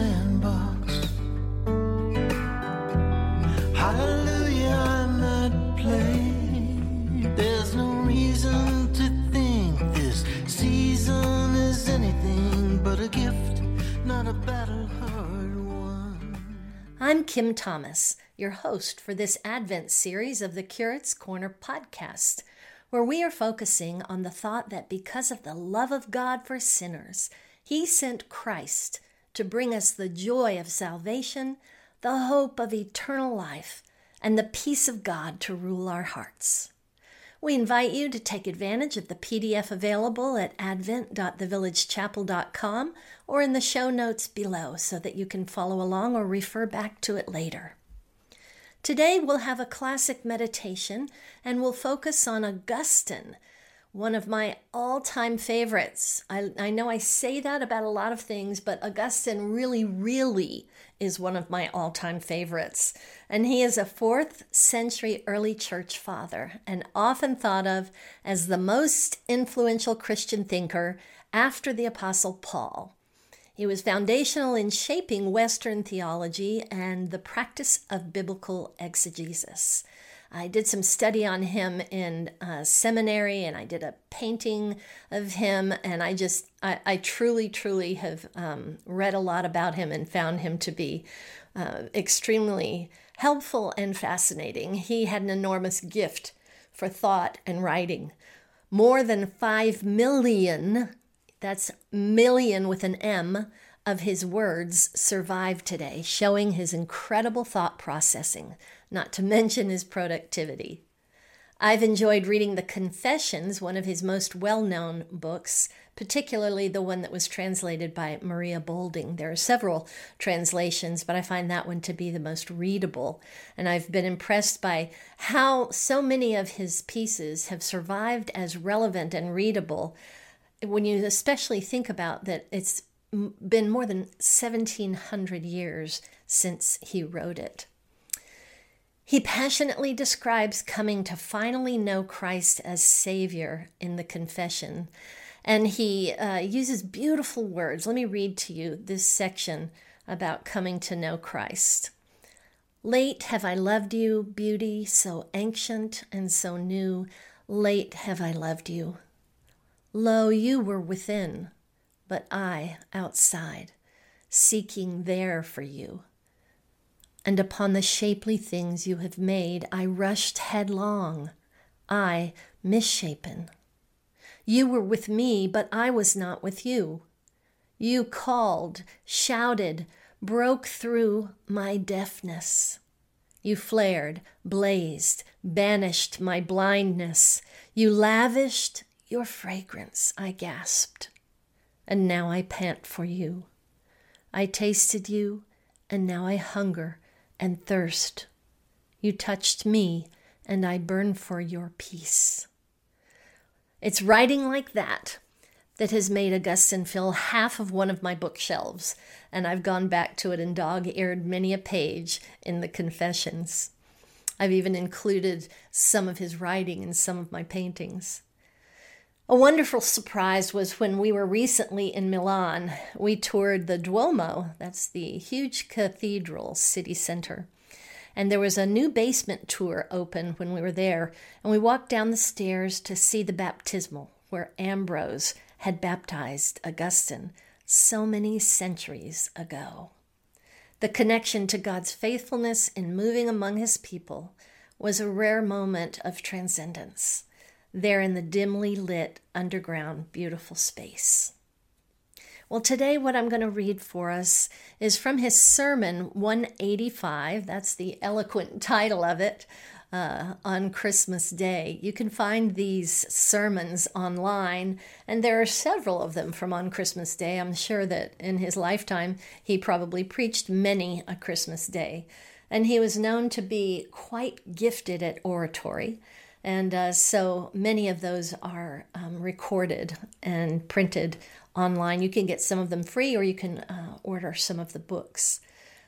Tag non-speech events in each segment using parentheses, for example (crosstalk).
sandbox. Hallelujah, I'm at play. There's no reason to think this season is anything but a gift, not a battle hard. I'm Kim Thomas, your host for this Advent series of the Curate's Corner podcast, where we are focusing on the thought that because of the love of God for sinners, He sent Christ to bring us the joy of salvation, the hope of eternal life, and the peace of God to rule our hearts. We invite you to take advantage of the PDF available at advent.thevillagechapel.com or in the show notes below so that you can follow along or refer back to it later. Today we'll have a classic meditation and we'll focus on Augustine, one of my all time favorites. I, I know I say that about a lot of things, but Augustine really, really is one of my all time favorites. And he is a fourth century early church father and often thought of as the most influential Christian thinker after the Apostle Paul. He was foundational in shaping Western theology and the practice of biblical exegesis. I did some study on him in uh, seminary and I did a painting of him. And I just, I, I truly, truly have um, read a lot about him and found him to be uh, extremely helpful and fascinating. He had an enormous gift for thought and writing. More than 5 million, that's million with an M, of his words survive today, showing his incredible thought processing, not to mention his productivity. I've enjoyed reading The Confessions, one of his most well known books, particularly the one that was translated by Maria Boulding. There are several translations, but I find that one to be the most readable. And I've been impressed by how so many of his pieces have survived as relevant and readable when you especially think about that it's been more than 1700 years since he wrote it. He passionately describes coming to finally know Christ as Savior in the confession. And he uh, uses beautiful words. Let me read to you this section about coming to know Christ. Late have I loved you, beauty so ancient and so new. Late have I loved you. Lo, you were within, but I outside, seeking there for you and upon the shapely things you have made I rushed headlong, I misshapen. You were with me, but I was not with you. You called, shouted, broke through my deafness. You flared, blazed, banished my blindness. You lavished your fragrance, I gasped. And now I pant for you. I tasted you, and now I hunger and thirst. You touched me, and I burn for your peace. It's writing like that that has made Augustine fill half of one of my bookshelves, and I've gone back to it and dog eared many a page in the Confessions. I've even included some of his writing in some of my paintings. A wonderful surprise was when we were recently in Milan. We toured the Duomo, that's the huge cathedral city center. And there was a new basement tour open when we were there, and we walked down the stairs to see the baptismal where Ambrose had baptized Augustine so many centuries ago. The connection to God's faithfulness in moving among his people was a rare moment of transcendence there in the dimly lit, underground, beautiful space. Well, today, what I'm going to read for us is from his sermon 185. That's the eloquent (laughs) title of it uh, on Christmas Day. You can find these sermons online, and there are several of them from on Christmas Day. I'm sure that in his lifetime, he probably preached many a Christmas Day. And he was known to be quite gifted at oratory. And uh, so many of those are um, recorded and printed online. You can get some of them free or you can uh, order some of the books.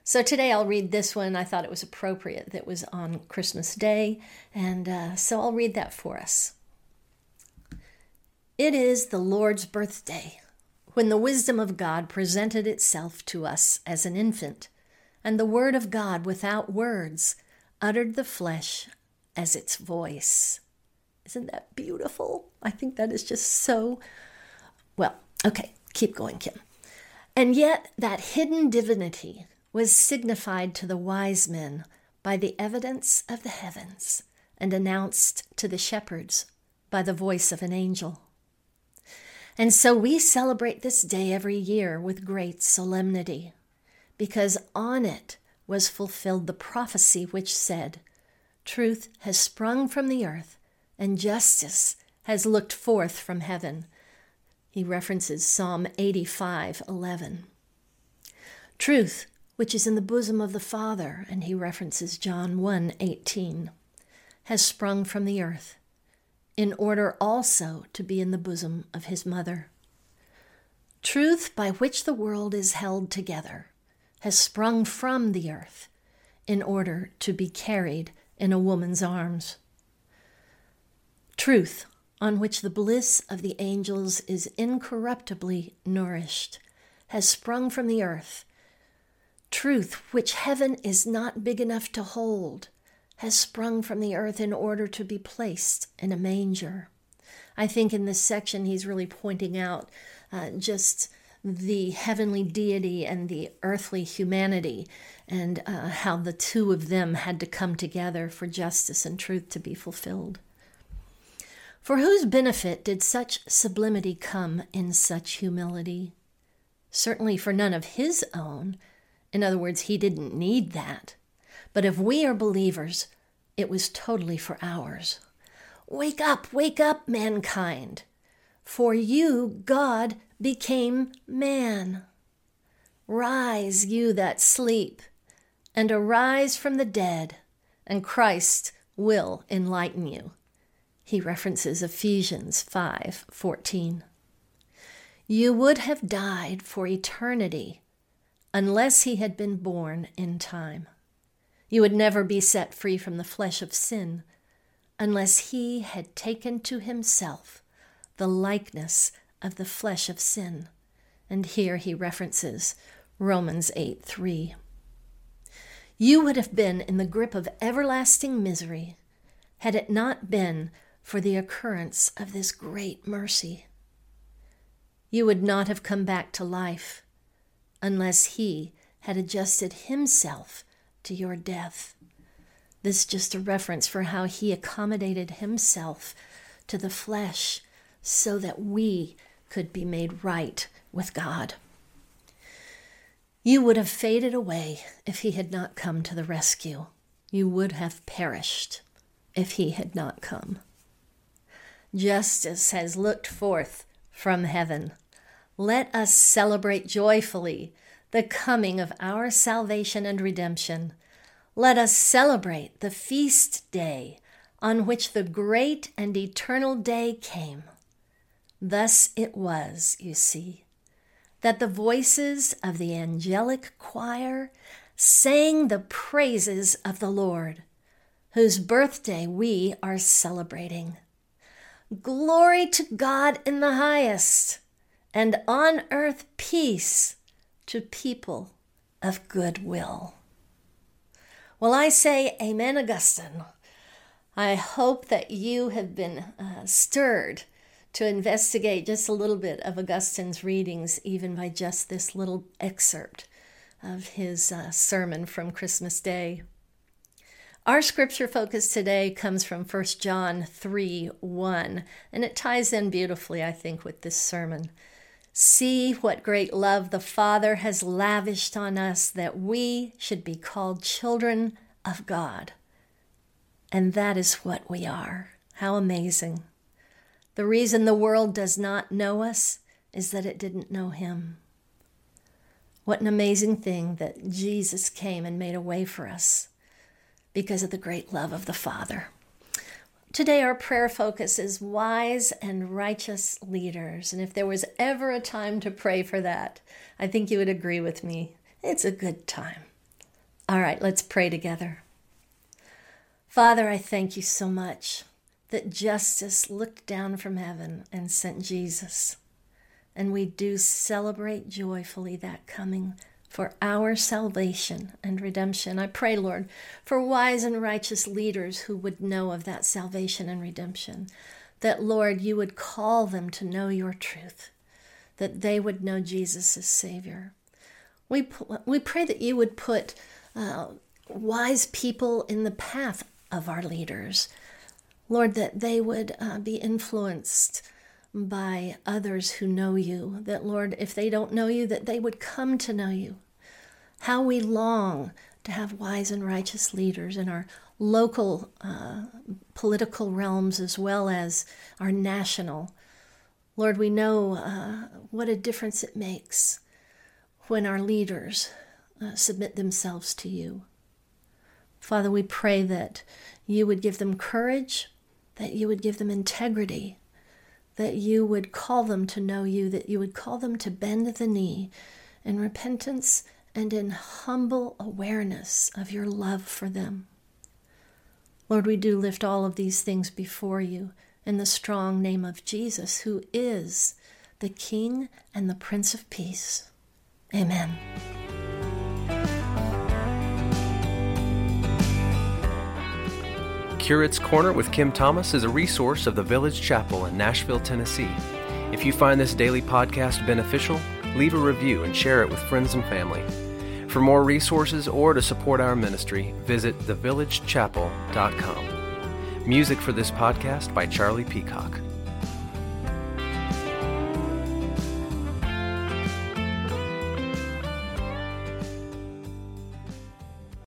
So today I'll read this one. I thought it was appropriate that was on Christmas Day, and uh, so I'll read that for us. It is the Lord's birthday. when the wisdom of God presented itself to us as an infant, and the Word of God without words uttered the flesh as its voice. Isn't that beautiful? I think that is just so. Well, okay, keep going, Kim. And yet, that hidden divinity was signified to the wise men by the evidence of the heavens and announced to the shepherds by the voice of an angel. And so we celebrate this day every year with great solemnity, because on it was fulfilled the prophecy which said, Truth has sprung from the earth, and justice has looked forth from heaven. He references Psalm 85 11. Truth, which is in the bosom of the Father, and he references John 1 18, has sprung from the earth in order also to be in the bosom of his mother. Truth by which the world is held together has sprung from the earth in order to be carried in a woman's arms. Truth on which the bliss of the angels is incorruptibly nourished has sprung from the earth. Truth which heaven is not big enough to hold has sprung from the earth in order to be placed in a manger. I think in this section he's really pointing out uh, just the heavenly deity and the earthly humanity, and uh, how the two of them had to come together for justice and truth to be fulfilled. For whose benefit did such sublimity come in such humility? Certainly for none of his own. In other words, he didn't need that. But if we are believers, it was totally for ours. Wake up, wake up, mankind. For you, God, became man. Rise, you that sleep, and arise from the dead, and Christ will enlighten you. He references Ephesians 5:14. You would have died for eternity unless he had been born in time. You would never be set free from the flesh of sin unless he had taken to himself the likeness of the flesh of sin. And here he references Romans 8 3. You would have been in the grip of everlasting misery had it not been for the occurrence of this great mercy. You would not have come back to life unless he had adjusted himself to your death. This is just a reference for how he accommodated himself to the flesh so that we could be made right with God. You would have faded away if he had not come to the rescue. You would have perished if he had not come. Justice has looked forth from heaven. Let us celebrate joyfully the coming of our salvation and redemption, let us celebrate the feast day on which the great and eternal day came. Thus it was, you see, that the voices of the angelic choir sang the praises of the Lord, whose birthday we are celebrating. Glory to God in the highest, and on earth peace to people of good will. Well, I say, Amen, Augustine. I hope that you have been uh, stirred to investigate just a little bit of Augustine's readings, even by just this little excerpt of his uh, sermon from Christmas Day. Our scripture focus today comes from 1 John 3 1, and it ties in beautifully, I think, with this sermon. See what great love the Father has lavished on us that we should be called children of God. And that is what we are. How amazing. The reason the world does not know us is that it didn't know Him. What an amazing thing that Jesus came and made a way for us because of the great love of the Father. Today, our prayer focus is wise and righteous leaders. And if there was ever a time to pray for that, I think you would agree with me. It's a good time. All right, let's pray together. Father, I thank you so much that justice looked down from heaven and sent Jesus. And we do celebrate joyfully that coming for our salvation and redemption. I pray, Lord, for wise and righteous leaders who would know of that salvation and redemption. That, Lord, you would call them to know your truth, that they would know Jesus as Savior. We, we pray that you would put uh, wise people in the path of our leaders. Lord, that they would uh, be influenced by others who know you. That, Lord, if they don't know you, that they would come to know you. How we long to have wise and righteous leaders in our local uh, political realms as well as our national. Lord, we know uh, what a difference it makes when our leaders uh, submit themselves to you. Father, we pray that you would give them courage, that you would give them integrity, that you would call them to know you, that you would call them to bend the knee in repentance and in humble awareness of your love for them. Lord, we do lift all of these things before you in the strong name of Jesus, who is the King and the Prince of Peace. Amen. Curate's Corner with Kim Thomas is a resource of the Village Chapel in Nashville, Tennessee. If you find this daily podcast beneficial, leave a review and share it with friends and family. For more resources or to support our ministry, visit thevillagechapel.com. Music for this podcast by Charlie Peacock.